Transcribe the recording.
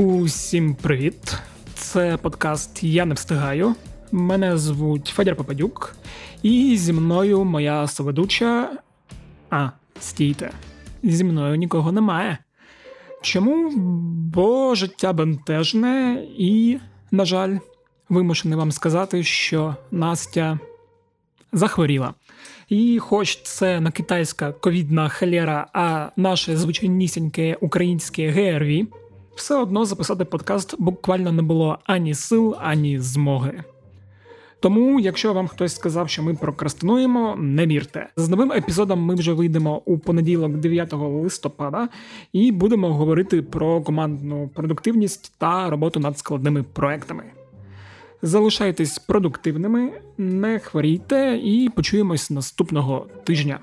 Усім привіт! Це подкаст Я не встигаю. Мене звуть Федір Попадюк, і зі мною моя соведуча. А, стійте, зі мною нікого немає. Чому? Бо життя бентежне і, на жаль, вимушений вам сказати, що Настя захворіла. І хоч це не китайська ковідна халера, а наше звичайнісіньке українське ГРВІ, все одно записати подкаст буквально не було ані сил, ані змоги. Тому, якщо вам хтось сказав, що ми прокрастинуємо, не вірте. З новим епізодом ми вже вийдемо у понеділок, 9 листопада, і будемо говорити про командну продуктивність та роботу над складними проектами. Залишайтесь продуктивними, не хворійте і почуємось наступного тижня.